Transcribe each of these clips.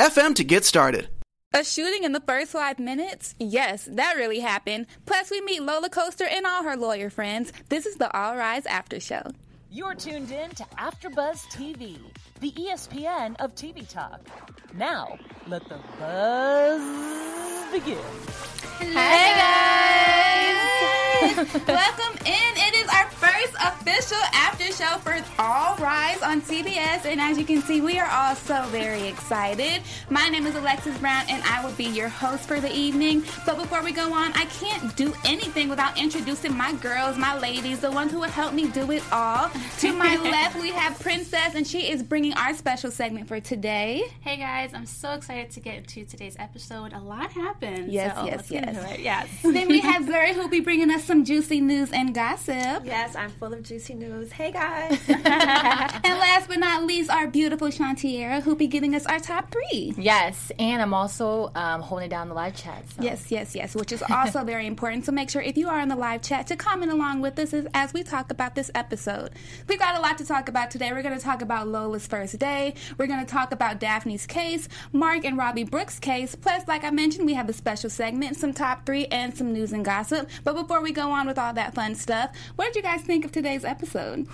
FM to get started. A shooting in the first five minutes? Yes, that really happened. Plus, we meet Lola Coaster and all her lawyer friends. This is the All Rise After Show. You're tuned in to AfterBuzz TV, the ESPN of TV talk. Now, let the buzz begin. Hey guys! Welcome in. It is our first official after show for All Rise on CBS, and as you can see, we are all so very excited. My name is Alexis Brown, and I will be your host for the evening. But before we go on, I can't do anything without introducing my girls, my ladies, the ones who will help me do it all. to my left, we have Princess, and she is bringing our special segment for today. Hey guys, I'm so excited to get into today's episode. A lot happened. Yes, so yes, yes. Yes. then we have Zuri who'll be bringing us some juicy news and gossip. Yes, I'm full of juicy news. Hey guys. and last but not least, our beautiful Shantiera who'll be giving us our top three. Yes, and I'm also um, holding down the live chat. So. Yes, yes, yes, which is also very important. So make sure if you are in the live chat to comment along with us as, as we talk about this episode. We've got a lot to talk about today. We're going to talk about Lola's first day. We're going to talk about Daphne's case, Mark and Robbie Brooks' case. Plus, like I mentioned, we have a special segment, some top three, and some news and gossip. But before we go on with all that fun stuff, what did you guys think of today's episode?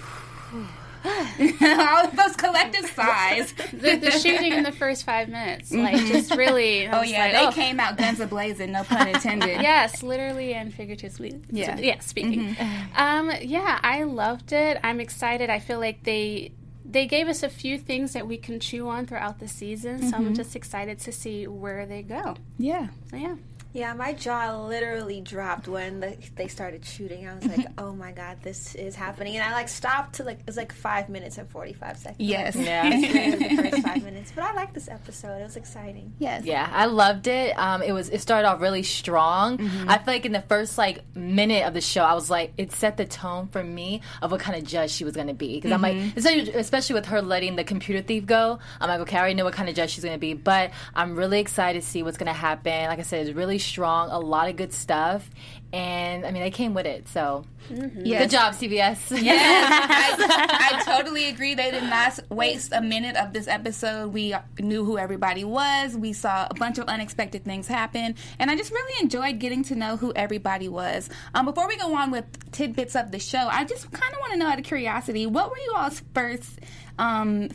all of those collective sighs. the, the, shooting in the first five minutes, like just really. Oh yeah, like, they oh. came out guns a blazing. No pun intended. yes, literally and figuratively. Yeah, yeah. Speaking. Mm-hmm. Um, yeah, I loved it. I'm excited. I feel like they they gave us a few things that we can chew on throughout the season. So mm-hmm. I'm just excited to see where they go. Yeah. So, yeah. Yeah, my jaw literally dropped when the, they started shooting. I was like, "Oh my god, this is happening!" And I like stopped to like it was like five minutes and forty five seconds. Yes, yeah, the first five minutes. But I like this episode. It was exciting. Yes, yeah, I loved it. Um, it was it started off really strong. Mm-hmm. I feel like in the first like minute of the show, I was like, it set the tone for me of what kind of judge she was going to be because mm-hmm. I'm like, especially, especially with her letting the computer thief go. I'm like, okay, I already know what kind of judge she's going to be, but I'm really excited to see what's going to happen. Like I said, it's really strong, a lot of good stuff, and I mean, they came with it. So, mm-hmm. yes. good job, CBS. Yeah, I, I, totally agree. They did not waste a minute of this episode. We knew who everybody was. We saw a bunch of unexpected things happen, and I just really enjoyed getting to know who everybody was. Um, before we go on with tidbits of the show, I just kind of want to know, out of curiosity, what were you all's first? Um,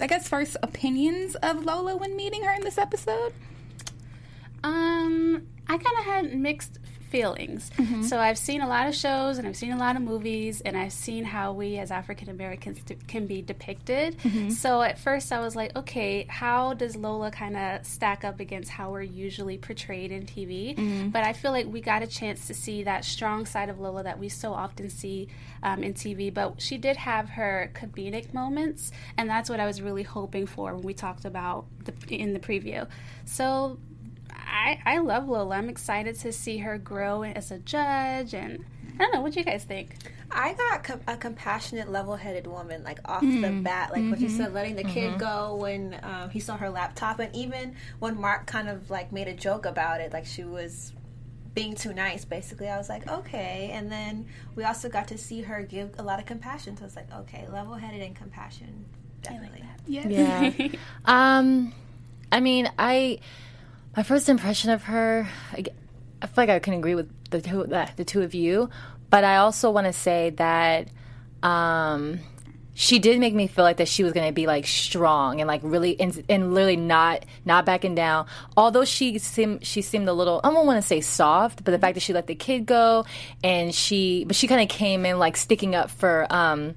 I guess first opinions of Lola when meeting her in this episode. Um, I kind of had mixed feelings. Mm-hmm. So I've seen a lot of shows and I've seen a lot of movies and I've seen how we as African Americans de- can be depicted. Mm-hmm. So at first I was like, okay, how does Lola kind of stack up against how we're usually portrayed in TV? Mm-hmm. But I feel like we got a chance to see that strong side of Lola that we so often see um, in TV. But she did have her comedic moments, and that's what I was really hoping for when we talked about the, in the preview. So I, I love Lola. I'm excited to see her grow as a judge. And I don't know, what do you guys think? I got com- a compassionate, level headed woman, like off mm-hmm. the bat. Like mm-hmm. what you said, letting the kid mm-hmm. go when um, he saw her laptop. And even when Mark kind of like made a joke about it, like she was being too nice, basically. I was like, okay. And then we also got to see her give a lot of compassion. So I was like, okay, level headed and compassion. Definitely. Like yeah. Yeah. um, I mean, I my first impression of her, I, I feel like I can agree with the two, the two of you, but I also want to say that um, she did make me feel like that she was going to be like strong and like really and, and literally not not backing down. Although she seemed she seemed a little I don't want to say soft, but the fact that she let the kid go and she but she kind of came in like sticking up for um,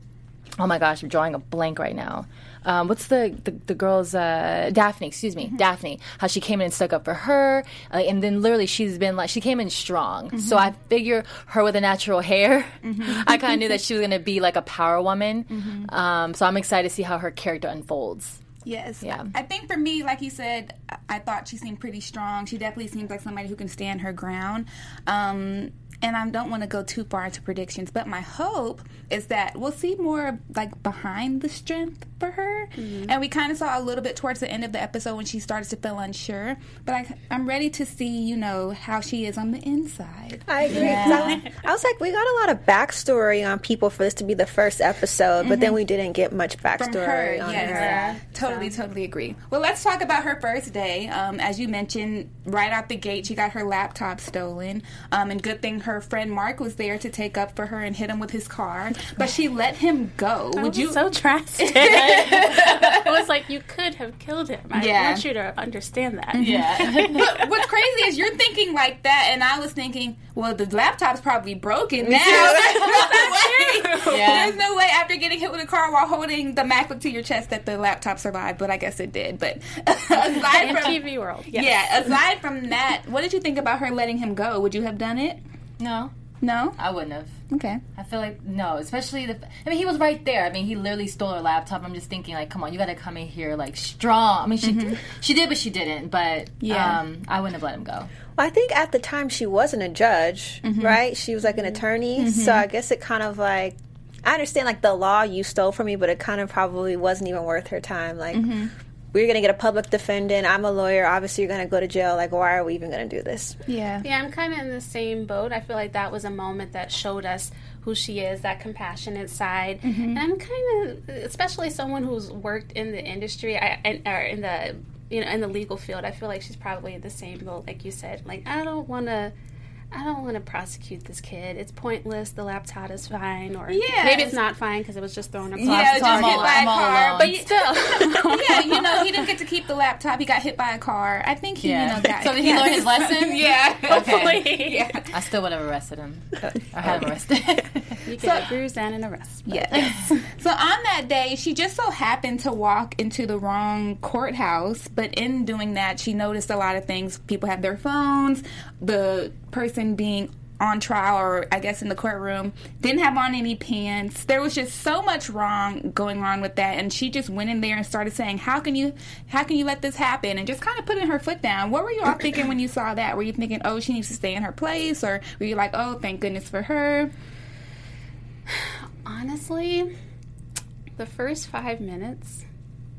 oh my gosh, I'm drawing a blank right now um, what's the the, the girl's uh, Daphne? Excuse me, mm-hmm. Daphne. How she came in and stuck up for her, uh, and then literally she's been like she came in strong. Mm-hmm. So I figure her with a natural hair, mm-hmm. I kind of knew that she was gonna be like a power woman. Mm-hmm. Um, so I'm excited to see how her character unfolds. Yes. Yeah. I think for me, like you said, I- I thought she seemed pretty strong. She definitely seems like somebody who can stand her ground. Um, and I don't want to go too far into predictions, but my hope is that we'll see more like behind the strength for her. And we kind of saw a little bit towards the end of the episode when she started to feel unsure. But I, I'm ready to see, you know, how she is on the inside. I agree. 'cause I, I was like, we got a lot of backstory on people for this to be the first episode, but then we didn't get much backstory from her. on Yes, her. totally, totally agree. Well, let's talk about her first day. Um, as you mentioned, right out the gate, she got her laptop stolen. Um, and good thing her friend Mark was there to take up for her and hit him with his car. But she let him go. I Would was you? so drastic. I was like, you could have killed him. I Yeah. want you to understand that. Mm-hmm. Yeah. but what's crazy is you're thinking like that, and I was thinking, well, the laptop's probably broken now. There's no way. Yeah. There's no way after getting hit with a car while holding the MacBook to your chest that the laptop survived. But I guess it did. But aside from TV world, yes. Yeah, aside from that, what did you think about her letting him go? Would you have done it? No, No? I wouldn't have. Okay. I feel like no, especially the. I mean, he was right there. I mean, he literally stole her laptop. I'm just thinking, like, come on, you got to come in here like strong. I mean, she mm-hmm. she did, but she didn't. But Yeah. um, I wouldn't have let him go. Well, I think at the time she wasn't a judge, mm-hmm. right? She was like an mm-hmm. attorney. So I guess it kind of like I understand like the law you stole from me, but it kind of probably wasn't even worth her time. Like we're gonna get a public defendant. I'm a lawyer. Obviously, you're gonna go to jail. Like, why are we even gonna do this? Yeah. Yeah, I'm kind of in the same boat. I feel like that was a moment that showed us who she is, that compassionate side. Mm-hmm. And I'm kind of, especially someone who's worked in the industry I, and, or in the, you know, in the legal field. I feel like she's probably the same boat, like you said. Like, I don't want to. I don't want to prosecute this kid. It's pointless. The laptop is fine, or Yes. maybe it's not fine because it was just thrown across Yeah, the just hit by a I'm all car. alone. But you, still. yeah, you know, he didn't get to keep the laptop. He got hit by a car. I think he, Yeah. you know, got So did he learn his lesson? yeah. Okay. yeah. I still would have arrested him. I had him arrested. you get a bruise and an arrest. but- Yes. so on that day, she just so happened to walk into the wrong courthouse, but in doing that, she noticed a lot of things. People have their phones. The person being on trial or I guess in the courtroom didn't have on any pants. There was just so much wrong going on with that and she just went in there and started saying, "How can you how can you let this happen?" and just kind of putting her foot down. What were you all thinking when you saw that? Were you thinking, "Oh, she needs to stay in her place?" or were you like, "Oh, thank goodness for her?" Honestly, the first five minutes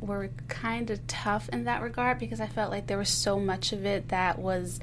were kind of tough in that regard because I felt like there was so much of it that was,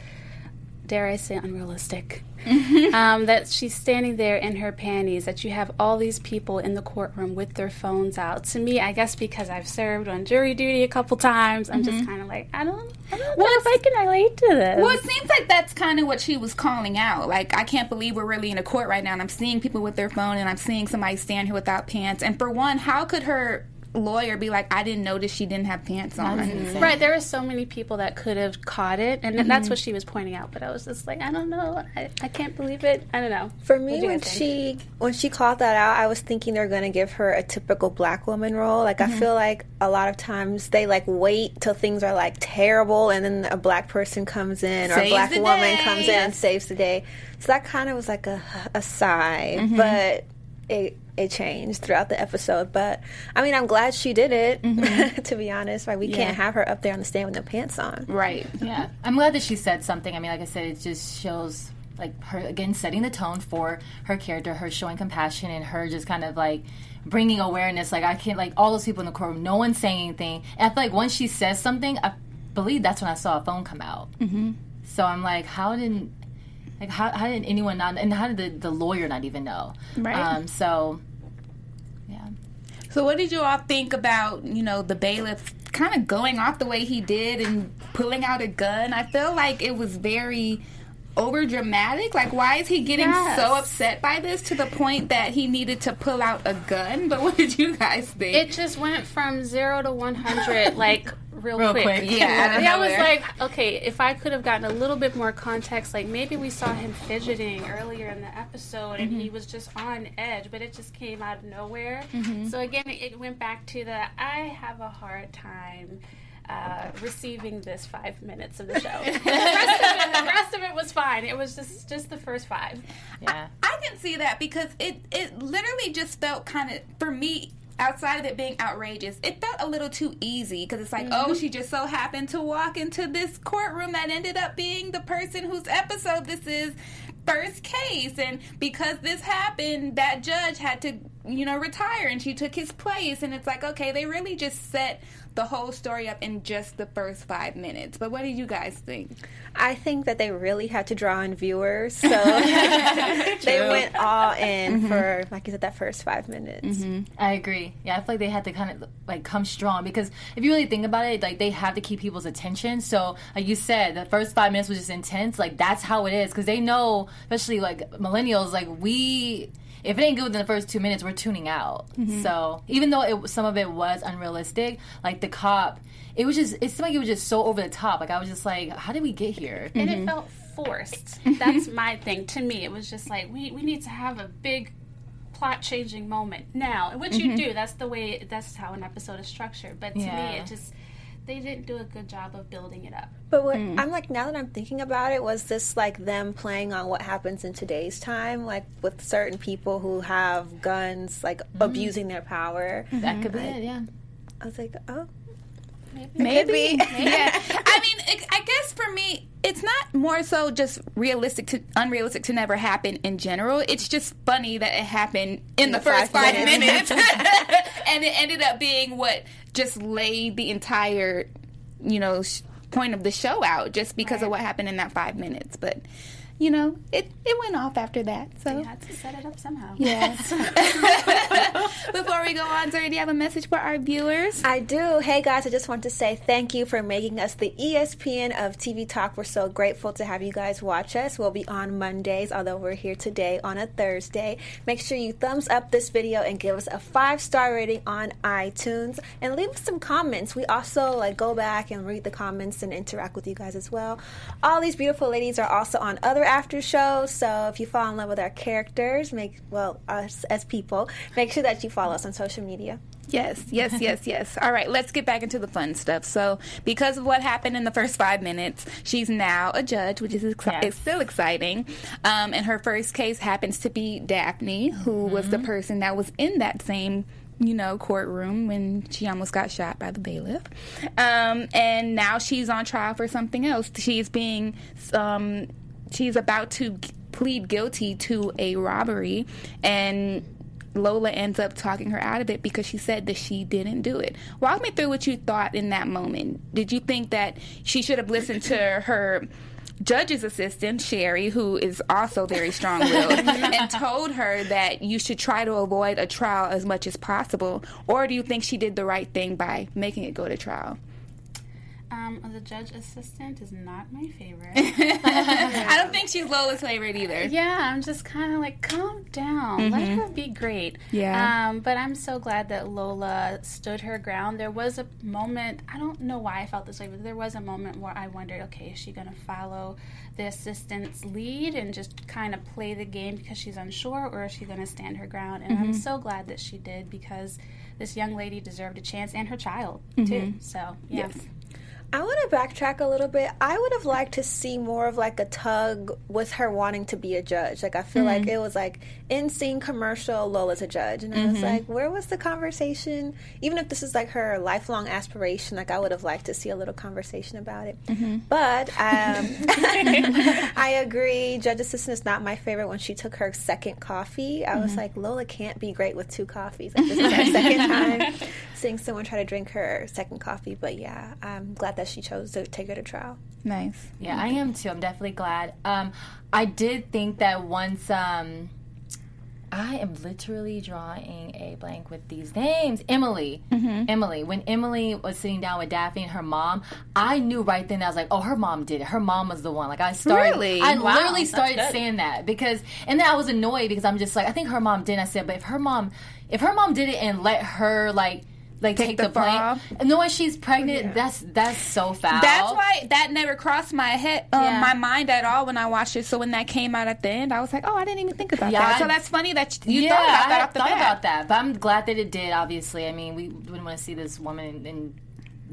dare I say, unrealistic. um, that she's standing there in her panties, that you have all these people in the courtroom with their phones out. To me, I guess because I've served on jury duty a couple times, I'm just kind of like, I don't, I don't know if I can relate to this. Well, it seems like that's kind of what she was calling out. Like, I can't believe we're really in a court right now, and I'm seeing people with their phone, and I'm seeing somebody stand here without pants. And for one, how could her lawyer be like, I didn't notice she didn't have pants on? Right, there were so many people that could have caught it, and mm-hmm. that's what she was pointing out. But I was just like, I don't know, I, I can't believe it. I don't know. For me, when she when she called that out, I was thinking they're gonna give her a typical black woman role. Like I mm-hmm. feel like a lot of times they like wait till things are like terrible, and then a black person comes in or a black woman day. comes in and saves the day. So that kind of was like a a sigh, mm-hmm. but it it changed throughout the episode. But I mean, I'm glad she did it. to be honest, like we can't have her up there on the stand with no pants on. Right. Yeah, I'm glad that she said something. I mean, like I said, it just shows like her again setting the tone for her character, her showing compassion, and her just kind of like bringing awareness. Like I can't like all those people in the courtroom, no one's saying anything. And I feel like once she says something, I believe that's when I saw a phone come out. Mm-hmm. So I'm like, how didn't like how, how did anyone not and how did the, the lawyer not even know? Right. Um, so yeah. So, what did you all think about, you know, the bailiff kind of going off the way he did and pulling out a gun? I feel like it was very over dramatic. Like, why is he getting Yes. so upset by this to the point that he needed to pull out a gun? But what did you guys think? It just went from zero to 100, like, real, Real quick. quick. Yeah, out of I was like, okay, if I could have gotten a little bit more context, like maybe we saw him fidgeting earlier in the episode and he was just on edge, but it just came out of nowhere. So again, it went back to the I have a hard time. Uh, receiving this five minutes of the show. the, rest of it, the rest of it was fine. It was just just the first five. Yeah. I can see that because it it literally just felt kind of for me. Outside of it being outrageous, it felt a little too easy because it's like, Mm-hmm. oh, she just so happened to walk into this courtroom that ended up being the person whose episode this is first case and because this happened that judge had to you know retire and she took his place and it's like okay they really just set the whole story up in just the first five minutes but what did you guys think I think that they really had to draw in viewers, so they went all in Mm-hmm. for, like you said, that first five minutes. I agree. Yeah, I feel like they had to kind of like come strong because if you really think about it, like they have to keep people's attention. So, like you said, the first five minutes was just intense. Like that's how it is because they know, especially like millennials, like we. If it ain't good within the first two minutes, we're tuning out. Mm-hmm. So even though it, some of it was unrealistic, like the cop, it was just it seemed like it was just so over the top. Like I was just like, how did we get here? and it mm-hmm. felt forced. That's my thing. To me, it was just like we we need to have a big plot changing moment now, and which you mm-hmm. do. That's the way. That's how an episode is structured. But to me, it just they didn't do a good job of building it up. But what mm-hmm. I'm like now that I'm thinking about it, was this like them playing on what happens in today's time, like with certain people who have guns, like mm-hmm. abusing their power? Mm-hmm. That could be it. Yeah. I was like, oh, Maybe. Maybe. yeah. I mean, it, I guess for me, it's not more so just realistic to unrealistic to never happen in general. It's just funny that it happened in, the, the first five five minutes. minutes, and it ended up being what just laid the entire, you know, sh- point of the show out just because of what happened in that five minutes. But you know, it it went off after that. So. You had to set it up somehow. Yes. Before we go on, Zuri, do you have a message for our viewers? I do. Hey guys, I just want to say thank you for making us the ESPN of TV Talk. We're so grateful to have you guys watch us. We'll be on Mondays, although we're here today on a Thursday. Make sure you thumbs up this video and give us a five star rating on iTunes and leave us some comments. We also like go back and read the comments and interact with you guys as well. All these beautiful ladies are also on other after show. so if you fall in love with our characters, make well us as people, make sure that you follow us on social media. Yes, yes, yes, yes. All right, let's get back into the fun stuff. So, because of what happened in the first five minutes, she's now a judge, which is, exci- Yes. is still exciting. Um, and her first case happens to be Daphne, who was the person that was in that same you know, courtroom when she almost got shot by the bailiff. Um, and now she's on trial for something else. She's being, um, she's about to plead guilty to a robbery, and Lola ends up talking her out of it because she said that she didn't do it. Walk me through what you thought in that moment. Did you think that she should have listened to her judge's assistant, Sherry, who is also very strong willed, and told her that you should try to avoid a trial as much as possible? Or do you think she did the right thing by making it go to trial? Um, the judge assistant is not my favorite. I don't think she's Lola's favorite either. yeah, I'm just kind of like, calm down. Let her be great. Yeah. Um, but I'm so glad that Lola stood her ground. There was a moment, I don't know why I felt this way, but there was a moment where I wondered, okay, is she going to follow the assistant's lead and just kind of play the game because she's unsure, or is she going to stand her ground? And I'm so glad that she did because this young lady deserved a chance and her child, too. So, yeah. Yes. I want to backtrack a little bit. I would have liked to see more of like a tug with her wanting to be a judge. Like I feel like mm. it was like in scene commercial, Lola's a judge, and I was mm-hmm. like, where was the conversation? Even if this is like her lifelong aspiration, like I would have liked to see a little conversation about it. Mm-hmm. But um, I agree. Judge assistant is not my favorite. When she took her second coffee, I was mm-hmm. like, Lola can't be great with two coffees. Like, this is her second time seeing someone try to drink her second coffee. But yeah, I'm glad that she chose to take her to trial. Nice. Yeah, I am too. I'm definitely glad. Um, I did think that once um, I am literally drawing a blank with these names. Emily, Emily. When Emily was sitting down with Daphne and her mom, I knew right then. I was like, "Oh, her mom did it. Her mom was the one." Like I started, Really? I Wow, literally started saying that because, and then I was annoyed because I'm just like, I think her mom did. I said, but if her mom, if her mom did it and let her like. Like take, the the, blame, fall? and knowing she's pregnant, that's that's so foul. That's why that never crossed my head, um, Yeah. my mind at all when I watched it. So when that came out at the end, I was like, "Oh, I didn't even think about Yeah, that." I- so that's funny that you yeah, thought about I that the thought bat. about that, but I'm glad that it did. Obviously, I mean, we wouldn't want to see this woman in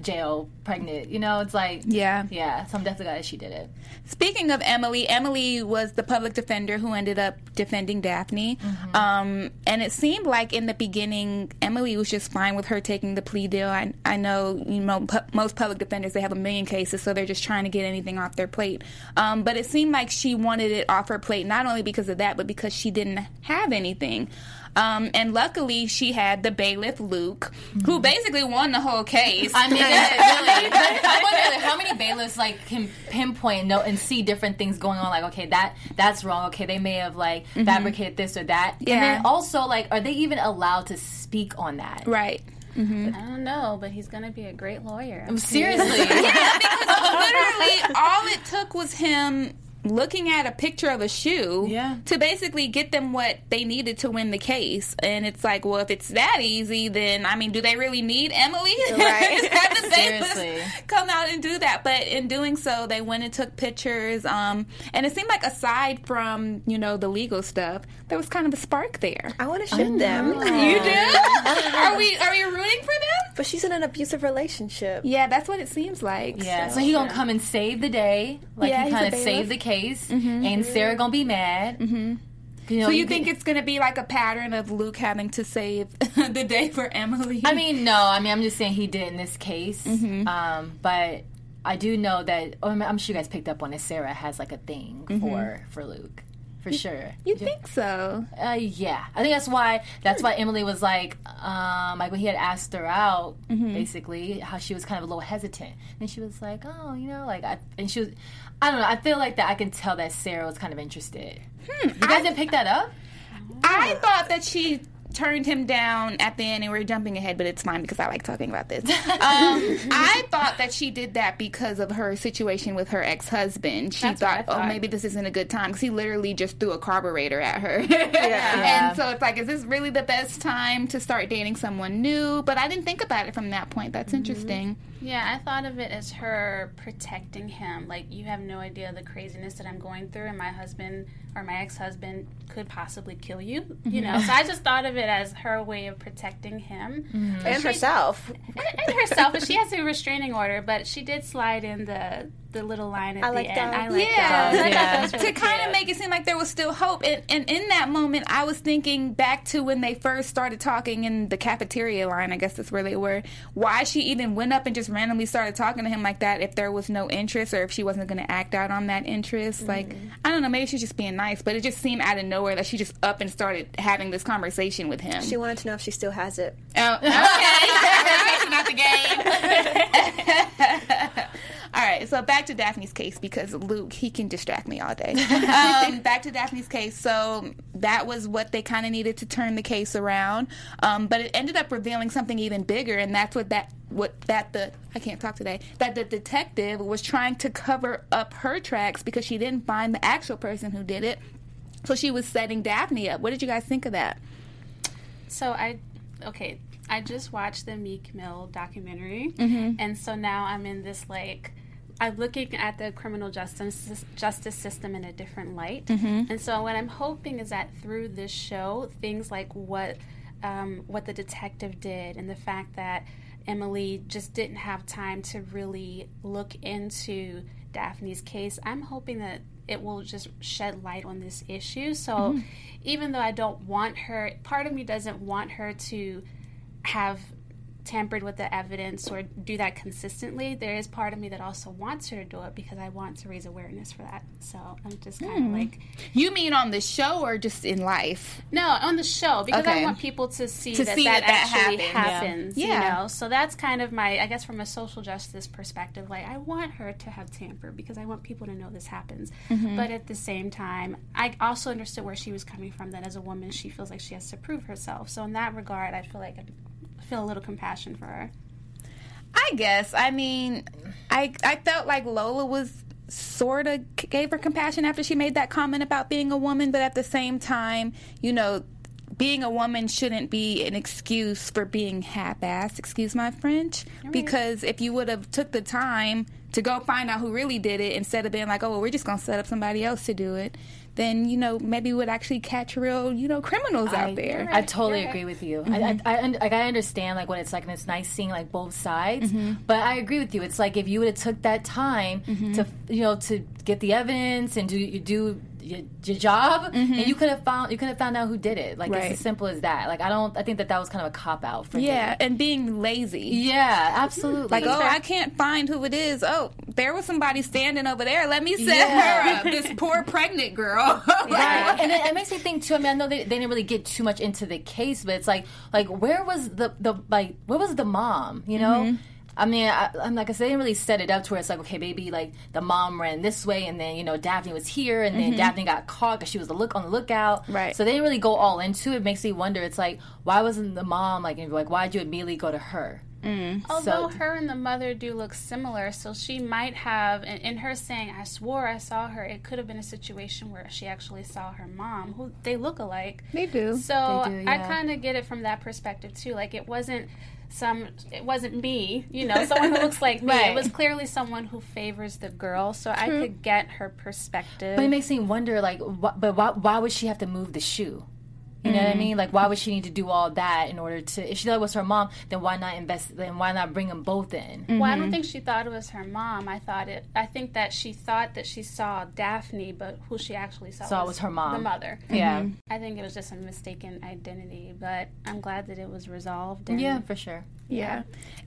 jail pregnant. You know, it's like Yeah. yeah. So I'm definitely glad she did it. Speaking of Emily, Emily was the public defender who ended up defending Daphne. Um, and it seemed like in the beginning, Emily was just fine with her taking the plea deal. I, I know, you know pu- most public defenders, they have a million cases, so they're just trying to get anything off their plate. Um, but it seemed like she wanted it off her plate, not only because of that, but because she didn't have anything. Um, and luckily, she had the bailiff Luke, who basically won the whole case. I mean, really, but I wonder like, how many bailiffs like can pinpoint no and see different things going on. Like, okay, that that's wrong. Okay, they may have like fabricated this or that. Yeah. And then also, like, are they even allowed to speak on that? right. I don't know, but he's gonna be a great lawyer. Seriously. Yeah, because literally all it took was him looking at a picture of a shoe Yeah. to basically get them what they needed to win the case. And it's like, well, if it's that easy, then I mean, do they really need Emily? Right. The Seriously. come out and do that. But in doing so, they went and took pictures. Um, and it seemed like aside from you know the legal stuff, there was kind of a spark there. I want to shoot them. You do? are we are we rooting for them? But she's in an abusive relationship. Yeah, that's what it seems like. Yeah, so he gonna come and save the day, like Yeah, he kind of bailiff. saved the case, and Sarah gonna be mad. Mm-hmm. You know, So you think it's going to be like a pattern of Luke having to save the day for Emily? I mean, no. I mean, I'm just saying he did in this case. Um, but I do know that. Oh, I'm sure you guys picked up on it. Sarah has like a thing for for Luke, for sure. you think so? Uh, yeah, I think that's why. That's why Emily was like, um, like when he had asked her out, basically, how she was kind of a little hesitant, and she was like, oh, you know, like, I, and she was, I don't know. I feel like that I can tell that Sarah was kind of interested. you guys didn't pick that up? I thought that she turned him down at the end, and we're jumping ahead, but it's fine because I like talking about this. Um, I thought that she did that because of her situation with her ex husband. She what I thought, oh, maybe this isn't a good time because he literally just threw a carburetor at her. Yeah. And so it's like, is this really the best time to start dating someone new? But I didn't think about it from that point. That's interesting. Yeah, I thought of it as her protecting him. Like, you have no idea the craziness that I'm going through, and my husband or my ex husband could possibly kill you. You know, mm-hmm. so I just thought of it as her way of protecting him mm-hmm. And herself. and, and herself. And she has a restraining order, but she did slide in the the little line at I the like end. that. I like Yeah. that. So I thought Yeah. really to kind of make it seem like there was still hope. And, and in that moment, I was thinking back to when they first started talking in the cafeteria line. I guess that's where they were. Why she even went up and just randomly started talking to him like that if there was no interest or if she wasn't going to act out on that interest. Like, mm-hmm. I don't know, maybe she's just being nice, but it just seemed out of nowhere that she just up and started having this conversation with him. She wanted to know if she still has it. Oh, okay. not the game. all right, so back to Daphne's case because Luke, he can distract me all day. Um, back to Daphne's case. So that was what they kind of needed to turn the case around. Um, but it ended up revealing something even bigger, and that's what that what that the I can't talk today that the detective was trying to cover up her tracks because she didn't find the actual person who did it. So she was setting Daphne up. What did you guys think of that? So I, okay, I just watched the Meek Mill documentary, Mm-hmm. and so now I'm in this like. I'm looking at the criminal justice justice system in a different light, Mm-hmm. and so what I'm hoping is that through this show, things like what um, what the detective did, and the fact that Emily just didn't have time to really look into Daphne's case, I'm hoping that it will just shed light on this issue. So even though I don't want her, part of me doesn't want her to have tampered with the evidence or do that consistently. There is part of me that also wants her to do it because I want to raise awareness for that. So I'm just kind of like, You mean on the show or just in life? no, on the show because Okay. I want people to see To that see that, that that actually happened. Happens. Yeah. You know, so that's kind of my, I guess, from a social justice perspective. Like, I want her to have tampered because I want people to know this happens. Mm-hmm. But at the same time, I also understood where she was coming from. That as a woman, she feels like she has to prove herself. So in that regard, I feel like I feel a little compassion for her. I guess. I mean, I I felt like Lola was sort of gave her compassion after she made that comment about being a woman, but at the same time, you know, being a woman shouldn't be an excuse for being half-assed. Excuse my French, because if you would have took the time to go find out who really did it instead of being like, oh, well, we're just gonna set up somebody else to do it, then you know maybe would actually catch real you know criminals out I, there. I totally agree with you. I, mm-hmm. I, I, like I understand like what it's like, and it's nice seeing like both sides. Mm-hmm. But I agree with you. It's like if you would have took that time mm-hmm. to you know to get the evidence and do you do your, your job, and you could have found you could have found out who did it. Like Right. it's as simple as that. Like I don't. I think that that was kind of a cop out for yeah, him. and being lazy. Yeah, absolutely. Like, oh, I can't find who it is. Oh, there was somebody standing over there. Let me set Yeah. her up. This poor pregnant girl. Right. and it, it makes me think too. I mean, I know they, they didn't really get too much into the case, but it's like, like where was the the like where was the mom? You know. Mm-hmm. I mean, I, I'm like I said, they didn't really set it up to where it's like, okay, maybe like the mom ran this way, and then you know Daphne was here, and then Daphne got caught because she was the look on the lookout. Mm-hmm. Right. So they didn't really go all into it. it. Makes me wonder. It's like, why wasn't the mom like, like why did you immediately go to her? Although So- her and the mother do look similar, so she might have, in, in her saying, I swore I saw her, it could have been a situation where she actually saw her mom, who they look alike. They do. So They do, I kind of get it from that perspective too. Like it wasn't some, it wasn't me, you know, someone who looks like me. Right. It was clearly someone who favors the girl, so I could get her perspective. But it makes me wonder, like, wh- but why, why would she have to move the shoe? You know what I mm. mean? Like, why would she need to do all that in order to? If she thought it was her mom, then why not invest? Then why not bring them both in? Well, I don't mm-hmm. think she thought it was her mom. I thought it. I think that she thought that she saw Daphne, but who she actually saw, Saw was her mom. the mother. Yeah, mm-hmm. I think it was just a mistaken identity, but I'm glad that it was resolved. And yeah, for sure. Yeah.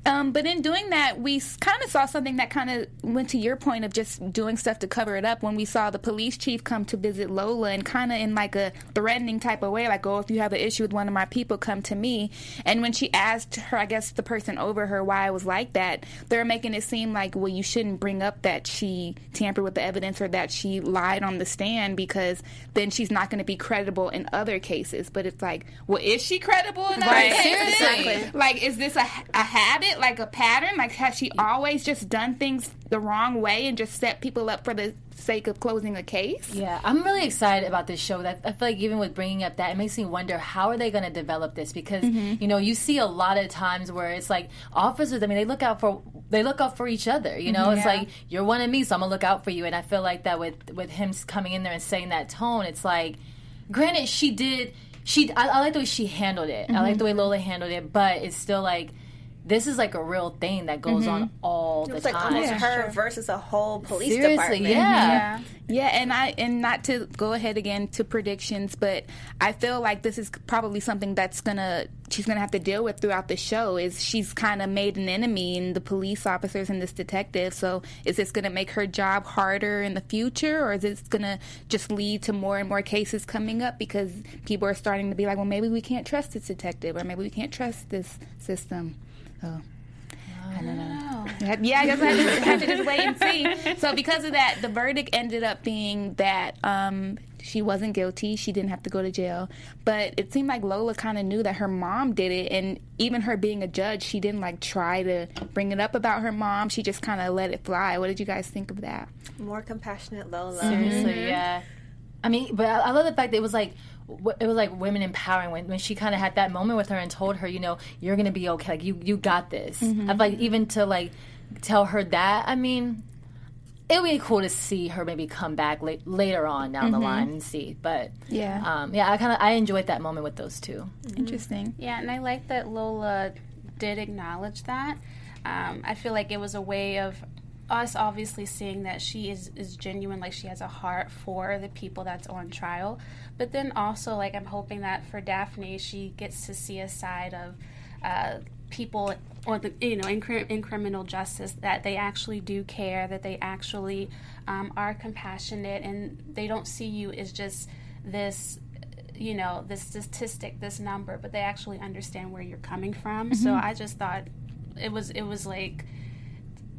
Um, but in doing that, we kind of saw something that kind of went to your point of just doing stuff to cover it up when we saw the police chief come to visit Lola and kind of in like a threatening type of way, like, oh, if you have an issue with one of my people, come to me. And when she asked her, I guess the person over her why it was like that, they're making it seem like, well, you shouldn't bring up that she tampered with the evidence or that she lied on the stand because then she's not going to be credible in other cases. But it's like, well, is she credible in other Right, cases? seriously. Like, is this a, a habit, like a pattern? Like, has she always just done things the wrong way and just set people up for the sake of closing a case? Yeah, I'm really excited about this show. That I feel like even with bringing up that, it makes me wonder how are they going to develop this because mm-hmm. you know you see a lot of times where it's like officers. I mean, they look out for they look out for each other. You know, mm-hmm. it's like you're one of me, so I'm gonna look out for you. And I feel like that with with him coming in there and saying that tone, it's like, granted, she did. She I, I like the way she handled it. I like mm-hmm. the way Lola handled it, but it's still like. This is like a real thing that goes on mm-hmm. all the time. It's like time. almost her versus a whole police Seriously, department. yeah. Mm-hmm. Yeah, and I and not to go ahead again to predictions, but I feel like this is probably something that's gonna she's gonna have to deal with throughout the show. Is she's kind of made an enemy in the police officers and this detective? So is this gonna make her job harder in the future, or is this gonna just lead to more and more cases coming up because people are starting to be like, well, maybe we can't trust this detective, or maybe we can't trust this system. So. I don't know. Yeah, I guess I have to, have to just wait and see. So because of that, the verdict ended up being that um, she wasn't guilty. She didn't have to go to jail. But it seemed like Lola kind of knew that her mom did it, and even her being a judge, she didn't like try to bring it up about her mom. She just kind of let it fly. What did you guys think of that? More compassionate Lola. Seriously, yeah. I mean, but I, I love the fact that it was like w- it was like women empowering when, when she kind of had that moment with her and told her, you know, you're gonna be okay. Like you, you got this. I feel like even to like tell her that. I mean, it would be cool to see her maybe come back late, later on down the line and see. But Yeah. um, yeah, I kind of I enjoyed that moment with those two. Interesting. Yeah, and I like that Lola did acknowledge that. Um, I feel like it was a way of us obviously seeing that she is, is genuine, like she has a heart for the people that's on trial. But then also, like, I'm hoping that for Daphne, she gets to see a side of uh, people or the you know in, in criminal justice that they actually do care that they actually um, are compassionate and they don't see you as just this you know this statistic this number but they actually understand where you're coming from. So i just thought it was it was like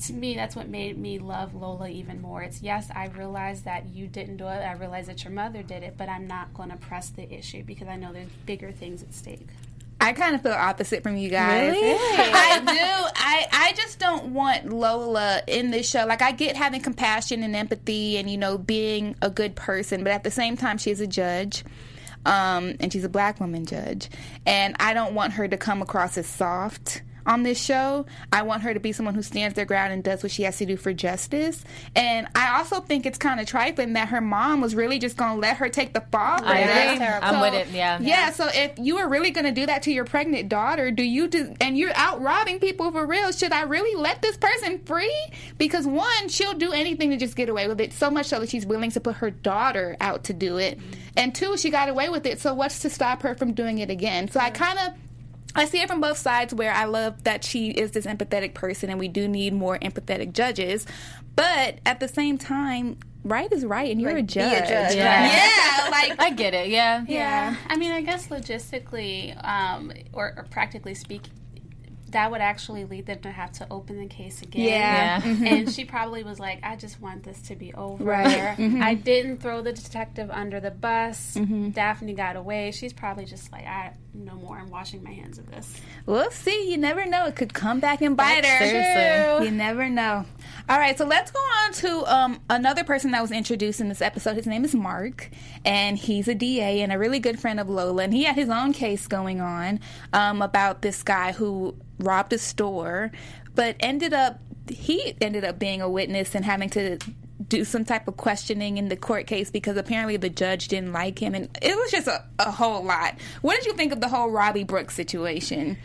to me that's what made me love lola even more it's yes i realize that you didn't do it i realize that your mother did it but i'm not going to press the issue because i know there's bigger things at stake I kind of feel opposite from you guys. Really? I do. I I just don't want Lola in this show. Like I get having compassion and empathy and you know being a good person, but at the same time she's a judge. Um, and she's a black woman judge, and I don't want her to come across as soft on this show. I want her to be someone who stands their ground and does what she has to do for justice. And I also think it's kind of trifling that her mom was really just going to let her take the fall. for I terrible. I'm with it. Yeah. Yeah, so if you are really going to do that to your pregnant daughter, do you do, and you're out robbing people for real, should I really let this person free? Because one, she'll do anything to just get away with it, so much so that she's willing to put her daughter out to do it. And two, she got away with it, so what's to stop her from doing it again? So I kind of I see it from both sides where I love that she is this empathetic person and we do need more empathetic judges. But at the same time, right is right and you're a Like, be a judge. judge, Yeah. Yeah, like I get it. Yeah. Yeah. I mean, I guess logistically um, or, or practically speaking, that would actually lead them to have to open the case again. Yeah. Yeah. And she probably was like, I just want this to be over. Right. Mm-hmm. I didn't throw the detective under the bus. Daphne got away. She's probably just like, I no more. I'm washing my hands of this. We'll see. You never know. It could come back and bite her. Seriously. You never know. All right, so let's go on to um, another person that was introduced in this episode. His name is Mark, and he's a DA and a really good friend of Lola. And he had his own case going on um, about this guy who robbed a store, but ended up he ended up being a witness and having to do some type of questioning in the court case because apparently the judge didn't like him and it was just a, a whole lot. What did you think of the whole Robbie Brooks situation?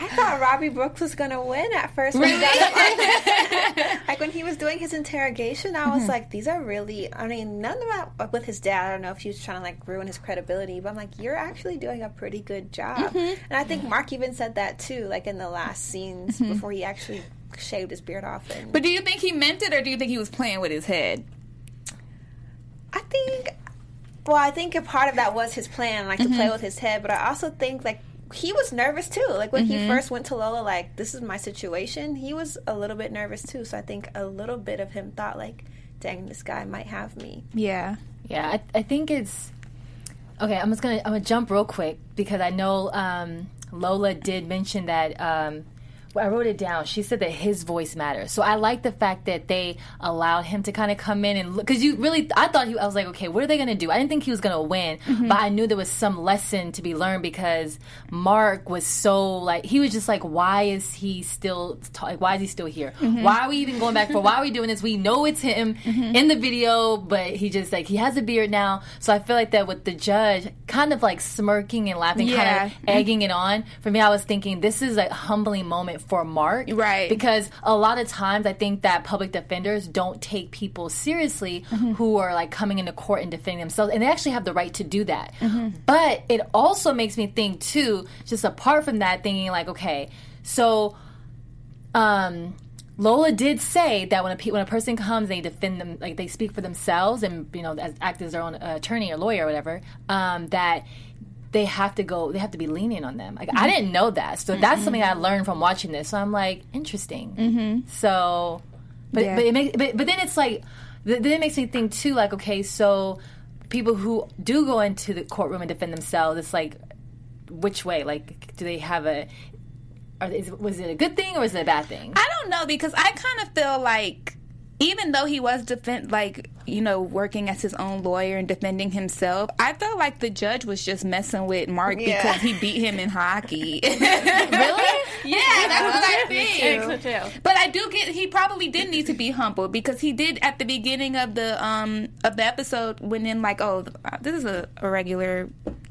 I thought Robbie Brooks was gonna win at first. When he got like when he was doing his interrogation, I was mm-hmm. like, "These are really." I mean, none of that with his dad. I don't know if he was trying to like ruin his credibility, but I'm like, "You're actually doing a pretty good job." Mm-hmm. And I think Mark even said that too, like in the last scenes mm-hmm. before he actually shaved his beard off. And But do you think he meant it or do you think he was playing with his head? I think, well, I think a part of that was his plan, like to play with his head. But I also think like he was nervous too. Like when he first went to Lola, like this is my situation. He was a little bit nervous too. So I think a little bit of him thought like, dang, this guy might have me. Yeah. Yeah, I, I think it's okay. I'm just gonna I'm gonna jump real quick because I know um, Lola did mention that. Um, well, I wrote it down. She said that his voice matters. So I like the fact that they allowed him to kind of come in and look. Because you really, I thought he, I was like, okay, what are they going to do? I didn't think he was going to win, mm-hmm. but I knew there was some lesson to be learned because Mark was so like, he was just like, why is he still, like, why is he still here? Mm-hmm. Why are we even going back for? Why are we doing this? We know it's him mm-hmm. in the video, but he just like he has a beard now. So I feel like that with the judge, kind of like smirking and laughing, Yeah. kind of egging it on. For me, I was thinking this is a humbling moment for Mark, Right. Because a lot of times I think that public defenders don't take people seriously who are like coming into court and defending themselves, and they actually have the right to do that. But it also makes me think too, just apart from that, thinking like, okay, so um, Lola did say that when a pe- when a person comes, they defend them, like they speak for themselves, and you know, as, act as their own uh, attorney or lawyer or whatever. Um, that they have to go, they have to be lenient on them. Like I didn't know that, so that's something I learned from watching this. So I'm like, interesting. Mm-hmm. So, but Yeah. but it makes, but, but then it's like, then it makes me think too, like, okay, so people who do go into the courtroom and defend themselves, it's like, which way? Like, do they have a are, is, was it a good thing or is it a bad thing? I don't know because I kind of feel like even though he was defend like you know working as his own lawyer and defending himself, I felt like the judge was just messing with Mark Yeah. because he beat him in hockey. really? Yeah, that's what I think. too. But I do get he probably did need to be humble because he did at the beginning of the um of the episode when in like oh this is a, a regular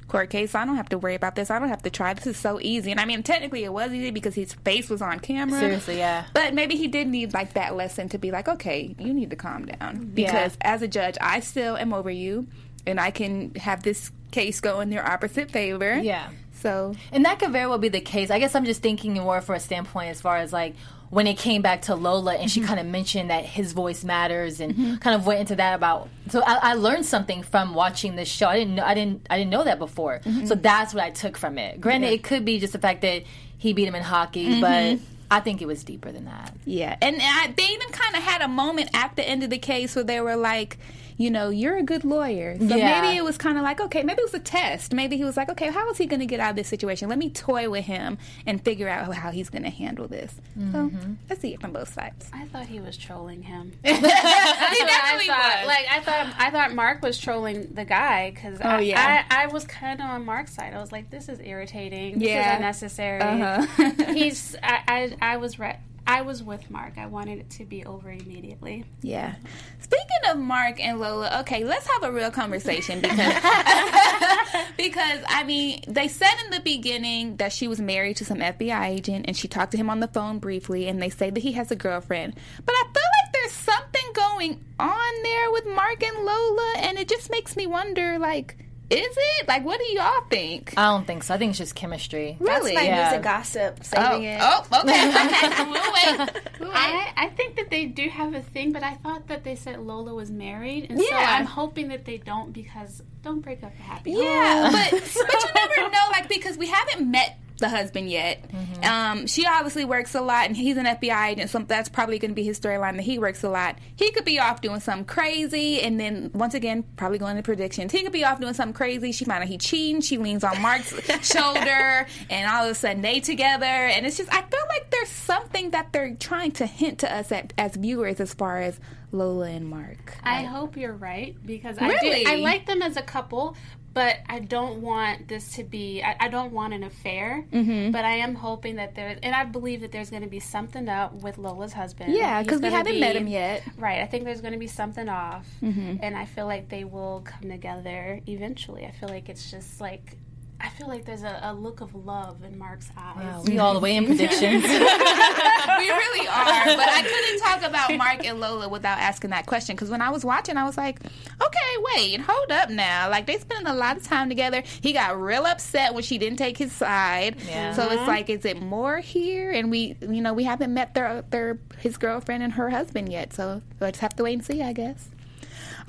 court case so I don't have to worry about this. I don't have to try. This is so easy. And I mean technically it was easy because his face was on camera. Seriously, yeah. but maybe he did need like that lesson to be like okay you need to calm down. Because as a judge I still am over you and I can have this case go in your opposite favor. Yeah. so And that could very well be the case. I guess I'm just thinking more for a standpoint as far as like when it came back to Lola and she mm-hmm. kind of mentioned that his voice matters and mm-hmm. kind of went into that about. So I, I learned something from watching this show. I didn't know. I didn't. I didn't know that before. Mm-hmm. So that's what I took from it. Granted, it could be just the fact that he beat him in hockey, but I think it was deeper than that. Yeah, and I, they even kind of had a moment at the end of the case where they were like, you know, you're a good lawyer. So Yeah. maybe it was kind of like, okay, maybe it was a test. Maybe he was like, okay, how is he going to get out of this situation? Let me toy with him and figure out how he's going to handle this. So let's see it from both sides. I thought he was trolling him. he That's what definitely I thought. was. Like I thought, I thought Mark was trolling the guy because Oh, I, yeah. I, I was kind of on Mark's side. I was like, this is irritating. This Yeah. is unnecessary. Uh-huh. He's. I. I, I was. Re- I was with Mark. I wanted it to be over immediately. Yeah. Speaking of Mark and Lola, okay, let's have a real conversation because because I mean, they said in the beginning that she was married to some FBI agent and she talked to him on the phone briefly and they say that he has a girlfriend. But I feel like there's something going on there with Mark and Lola and it just makes me wonder like is it? Like what do y'all think? I don't think so. I think it's just chemistry. really? That's my Yeah. music gossip. Saving oh, it. Oh, okay, okay. we'll wait. I, I think that they do have a thing, but I thought that they said Lola was married, and so I'm hoping that they don't because don't break up a happy home. Yeah, but but you never know, like because we haven't met the husband yet. Um, she obviously works a lot, and he's an FBI agent, so that's probably going to be his storyline. That he works a lot. He could be off doing something crazy, and then once again, probably going to predictions. He could be off doing something crazy. She find out he cheating. She leans on Mark's shoulder, and all of a sudden they together, and it's just I feel like there's something that they're trying to hint to us at, as viewers as far as Lola and Mark. I hope you're right because Really? I do. I like them as a couple, but I don't want this to be. I, I don't want an affair. Mm-hmm. But I am hoping that there, and I believe that there's going to be something up with Lola's husband. Yeah, because we haven't be- met him yet. Right. I think there's going to be something off, Mm-hmm. and I feel like they will come together eventually. I feel like it's just like. I feel like there's a, a look of love in Mark's eyes. Wow, we all the way in predictions. we really are. But I couldn't talk about Mark and Lola without asking that question because when I was watching, I was like, okay, wait, hold up now. Like they spending a lot of time together. He got real upset when she didn't take his side. Yeah. So it's uh-huh. like, is it more here? And we, you know, we haven't met their their his girlfriend and her husband yet. So we'll just have to wait and see, I guess.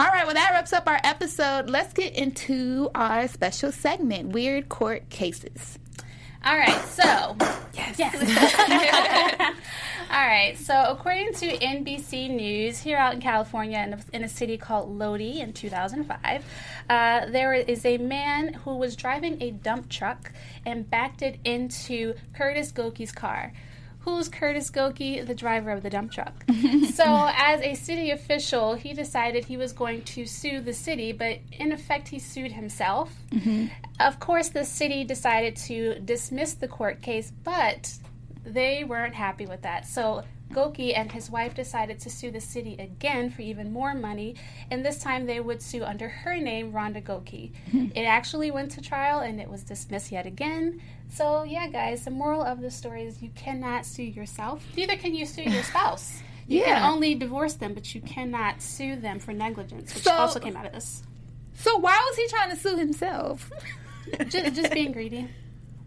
All right, well, that wraps up our episode. Let's get into our special segment Weird Court Cases. All right, so yes, All right, so according to NBC News, here out in California, in a, in a city called Lodi, in 2005, uh, there is a man who was driving a dump truck and backed it into Curtis Gokey's car. Who's Curtis Gokey, the driver of the dump truck? so, as a city official, he decided he was going to sue the city, but in effect, he sued himself. Mm-hmm. Of course, the city decided to dismiss the court case, but they weren't happy with that. So Gokey and his wife decided to sue the city again for even more money, and this time they would sue under her name, Rhonda Gokey. it actually went to trial and it was dismissed yet again. So, yeah, guys, the moral of the story is you cannot sue yourself. Neither can you sue your spouse. You Yeah. can only divorce them, but you cannot sue them for negligence, which So- also came out of this. So why was he trying to sue himself? just, just being greedy.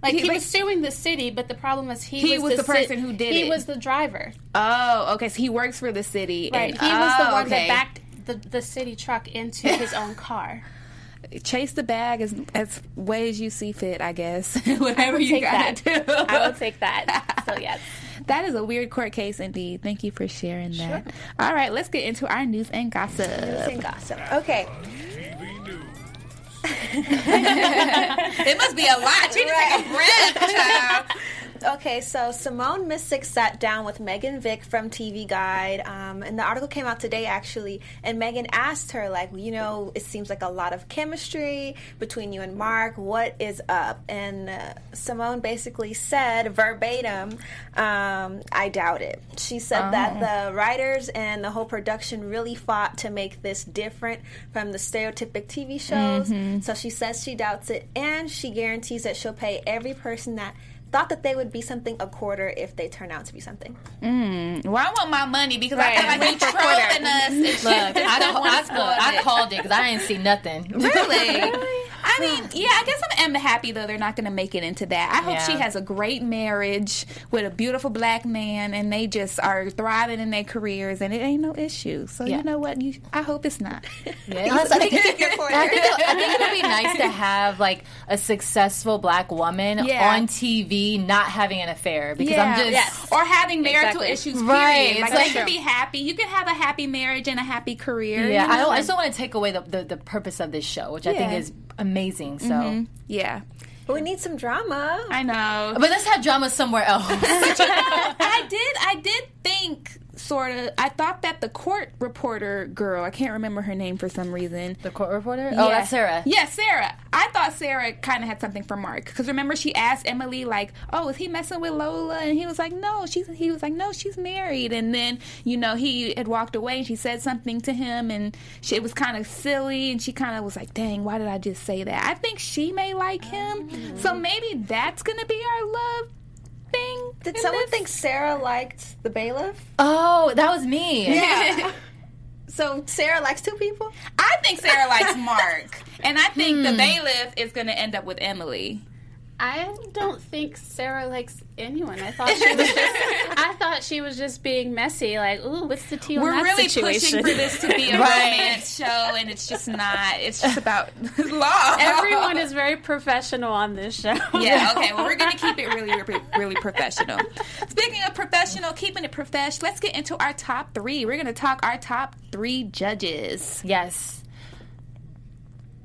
Like he, like- was suing the city, but the problem was he, He was the ci- person who did he it. He was the driver, Oh, okay. So he works for the city. right? and- he was the oh, one okay. that backed the, the city truck into his own car. Chase the bag as as way as you see fit, I guess. Whatever you gotta that. do. I will take that. So yes, that is a weird court case indeed. Thank you for sharing that. All right, let's get into our news and gossip. and gossip. Okay. It must be a lot. You need to take a breath, child. Okay, so Simone Missick sat down with Megan Vick from TV Guide, um, and the article came out today actually. And Megan asked her, like, you know, it seems like a lot of chemistry between you and Mark. What is up? And uh, Simone basically said verbatim, um, "I doubt it." She said that the writers and the whole production really fought to make this different from the stereotypic TV shows. So she says she doubts it, and she guarantees that she'll pay every person that thought that they would be something a quarter if they turn out to be something. Mm, well, I want my money because Right. I feel like you trolling us. Look, I, don't don't wanna I, spoil I called it because I didn't see nothing. Really? I I mean, yeah, I guess I'm, I'm happy though they're not going to make it into that. I hope Yeah. she has a great marriage with a beautiful black man, and they just are thriving in their careers, and it ain't no issue. So Yeah. you know what? You, I hope it's not. Yeah, I think, Pick your corner. I think, it, I think it would be nice to have like a successful black woman Yeah. on TV not having an affair because I'm just Yes. or having marital Exactly. issues. Period. Right, Like it's they like- can be happy. You can have a happy marriage and a happy career. yeah. you I, know? don't, I just don't want to take away the, the, the purpose of this show, which I think is amazing. So, mm-hmm. yeah, But we need some drama. I know. but let's have drama somewhere else. I did. I did think sort of. I thought that the court reporter girl. I can't remember her name for some reason. the court reporter. Oh, Yeah. that's Sarah. Yeah, Sarah. I thought Sarah kind of had something for Mark because remember she asked Emily like, "Oh, is he messing with Lola?" And he was like, "No, she's." He was like, "No, she's married." And then you know he had walked away and she said something to him and she, it was kind of silly and she kind of was like, "Dang, why did I just say that?" I think she may like him, so oh. maybe that's gonna be our love thing. Did someone this. think Sarah liked the bailiff? Oh, that was me. Yeah. so Sarah likes two people? I think Sarah likes Mark, and I think the hmm. bailiff is gonna end up with Emily. I don't think Sarah likes anyone. I thought she was just. I thought she was just being messy. Like, ooh, what's the tea on We're that really situation? pushing for this to be a Right. romance show, and it's just not. It's just about law. Everyone is very professional on this show. Yeah. Okay. Well, we're gonna keep it really, really, really professional. Speaking of professional, keeping it professional, let's get into our top three. We're gonna talk our top three judges. Yes.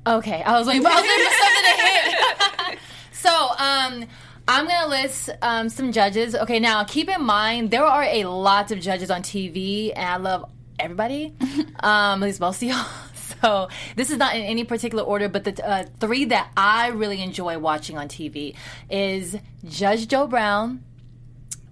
Okay, I was like, for, I was waiting for something to hit. So, um, I'm gonna list um, some judges. Okay, now keep in mind there are a lot of judges on TV, and I love everybody, um, at least most of y'all. So this is not in any particular order, but the uh, three that I really enjoy watching on TV is Judge Joe Brown.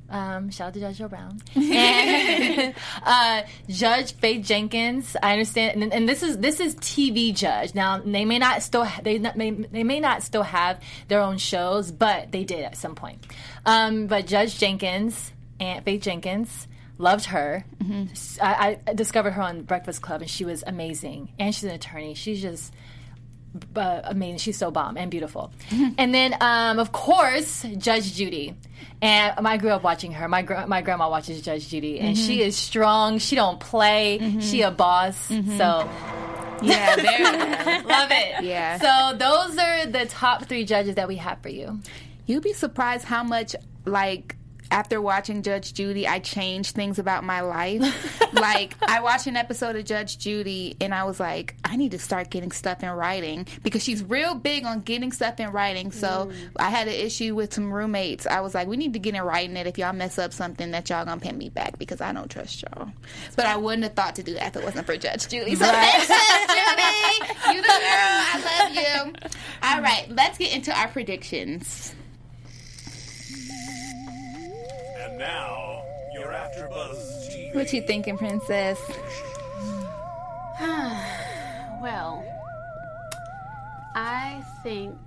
Um, shout out to Judge Joe Brown and uh, Judge Faith Jenkins. I understand, and, and this is this is TV judge. Now they may not still ha- they not, may, they may not still have their own shows, but they did at some point. Um, but Judge Jenkins and Faith Jenkins loved her. I discovered her on Breakfast Club, and she was amazing. And she's an attorney. She's just uh, amazing. She's so bomb and beautiful. and then, um, of course, Judge Judy. And I grew up watching her. My gr- my grandma watches Judge Judy, and she is strong. She don't play. She a boss. So Yeah. There. love it. Yeah. So those are the top three judges that we have for you. You'd be surprised how much like after watching Judge Judy, I changed things about my life. like I watched an episode of Judge Judy and I was like, I need to start getting stuff in writing because she's real big on getting stuff in writing. So mm. I had an issue with some roommates. I was like, we need to get in writing it if y'all mess up something that y'all gonna pay me back because I don't trust y'all. But I wouldn't have thought to do that if it wasn't for Judge Judy. So thanks, Judge Judy. You the girl. I love you. All right, let's get into our predictions. And now, you're AfterBuzz TV. What you thinking, Princess? Well, I think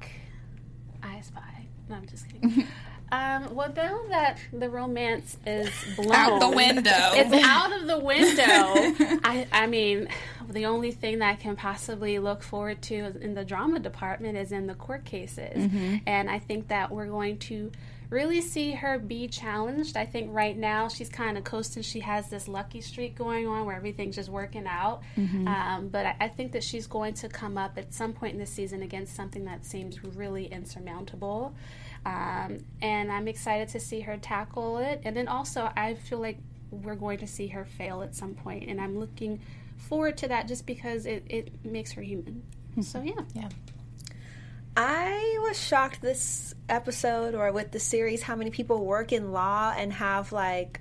I spy. No, I'm just kidding. um, well, now that the romance is blown Out the window. it's out of the window. I, I mean, the only thing that I can possibly look forward to in the drama department is in the court cases, Mm-hmm. and I think that we're going to really see her be challenged. I think right now she's kind of coasting. She has this lucky streak going on where everything's just working out. Mm-hmm. Um, but I, I think that she's going to come up at some point in the season against something that seems really insurmountable. Um, and I'm excited to see her tackle it. And then also, I feel like we're going to see her fail at some point, and I'm looking forward to that just because it, it makes her human. So yeah, Yeah. I was shocked this episode or with the series how many people work in law and have like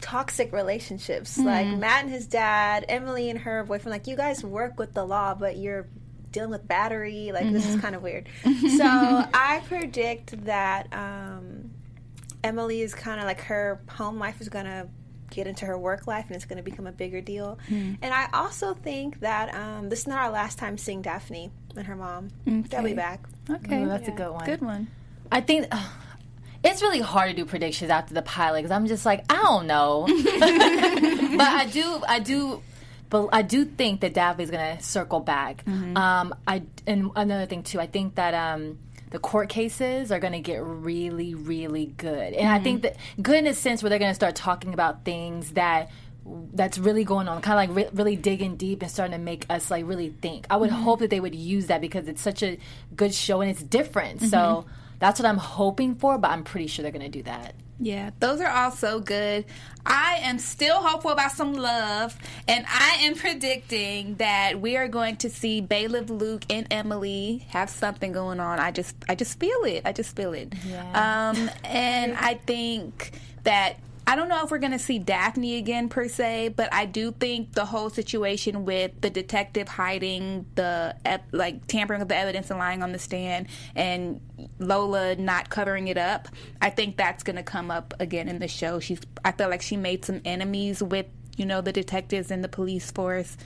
toxic relationships. Like Matt and his dad, Emily and her boyfriend. Like you guys work with the law, but you're dealing with battery. Like this is kind of weird. so I predict that um, Emily is kind of like her home life is gonna get into her work life and it's going to become a bigger deal. And I also think that um, this is not our last time seeing Daphne and her mom. They'll be back. Okay, Ooh, that's a good one. good one. I think uh, it's really hard to do predictions after the pilot because I'm just like I don't know, but I do I do but I do think that Daphne's gonna circle back. Um, I and another thing too, I think that um, the court cases are gonna get really, really good, and I think mm-hmm. that good in a sense where they're gonna start talking about things that that's really going on, kind of like re- really digging deep and starting to make us like really think. I would mm-hmm. hope that they would use that because it's such a good show and it's different. So mm-hmm. that's what I'm hoping for, but I'm pretty sure they're gonna do that. Yeah, those are all so good. I am still hopeful about some love, and I am predicting that we are going to see Bailiff Luke and Emily have something going on. I just, I just feel it. I just feel it. Um, and I think that I don't know if we're going to see Daphne again per se, but I do think the whole situation with the detective hiding the like tampering with the evidence and lying on the stand, and Lola not covering it up. I think that's going to come up again in the show. She's I feel like she made some enemies with you know the detectives and the police force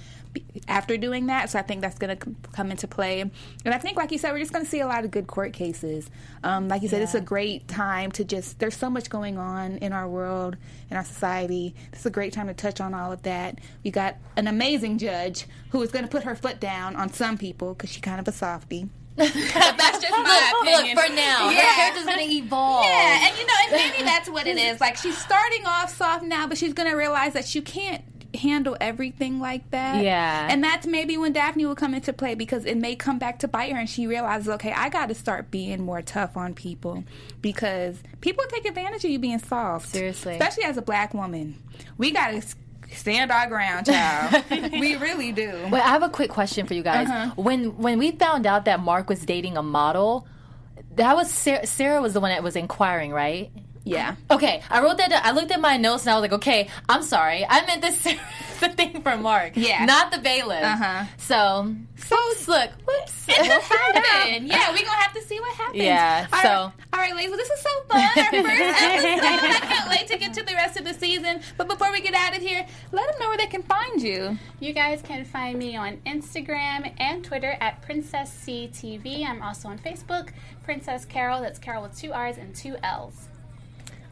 after doing that. So I think that's going to come into play. And I think, like you said, we're just going to see a lot of good court cases. Um, like you said, it's a great time to just, there's so much going on in our world, in our society. This is a great time to touch on all of that. We got an amazing judge who is going to put her foot down on some people because she's kind of a softie. that's just my opinion. Look, for now, Yeah. her character's gonna evolve. Yeah, and you know, and maybe that's what it is. Like she's starting off soft now, but she's gonna realize that she can't handle everything like that. Yeah. And that's maybe when Daphne will come into play because it may come back to bite her and she realizes, okay, I gotta start being more tough on people because people take advantage of you being soft. Seriously. Especially as a black woman. We gotta stand our ground, child. we really do. Wait, I have a quick question for you guys. Uh-huh. When when we found out that Mark was dating a model, that was Sarah, Sarah was the one that was inquiring, right? Yeah. Okay, I wrote that. down. I looked at my notes and I was like, okay, I'm sorry, I meant this the thing for Mark, Yeah. not the bailiff. Uh-huh. So, so look, whoops. We'll find. Yeah, we're gonna have to see what happens. Yeah, All so- right. all right, ladies. Well, this is so fun. Our first episode. I can't wait to get to the rest of the season. But before we get out of here, let them know where they can find you. You guys can find me on Instagram and Twitter at Princess CTV. I'm also on Facebook, Princess Carol. That's Carol with two R's and two L's.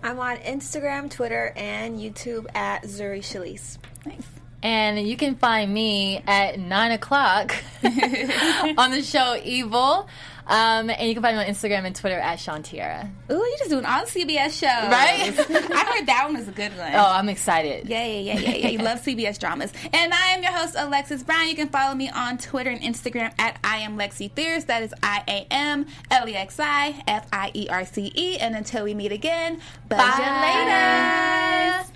I'm on Instagram, Twitter, and YouTube at Zuri Shalise. Thanks. And you can find me at nine o'clock on the show Evil. Um, and you can find me on Instagram and Twitter at Shantiera. Ooh, you just doing all the CBS shows, Right? I heard that one was a good one. Oh, I'm excited. Yeah, yeah, yeah, yeah, yeah. You love CBS dramas. And I am your host, Alexis Brown. You can follow me on Twitter and Instagram at I am Lexi Fierce. That is I A M L E X I F I E R C E. And until we meet again, buzz you later.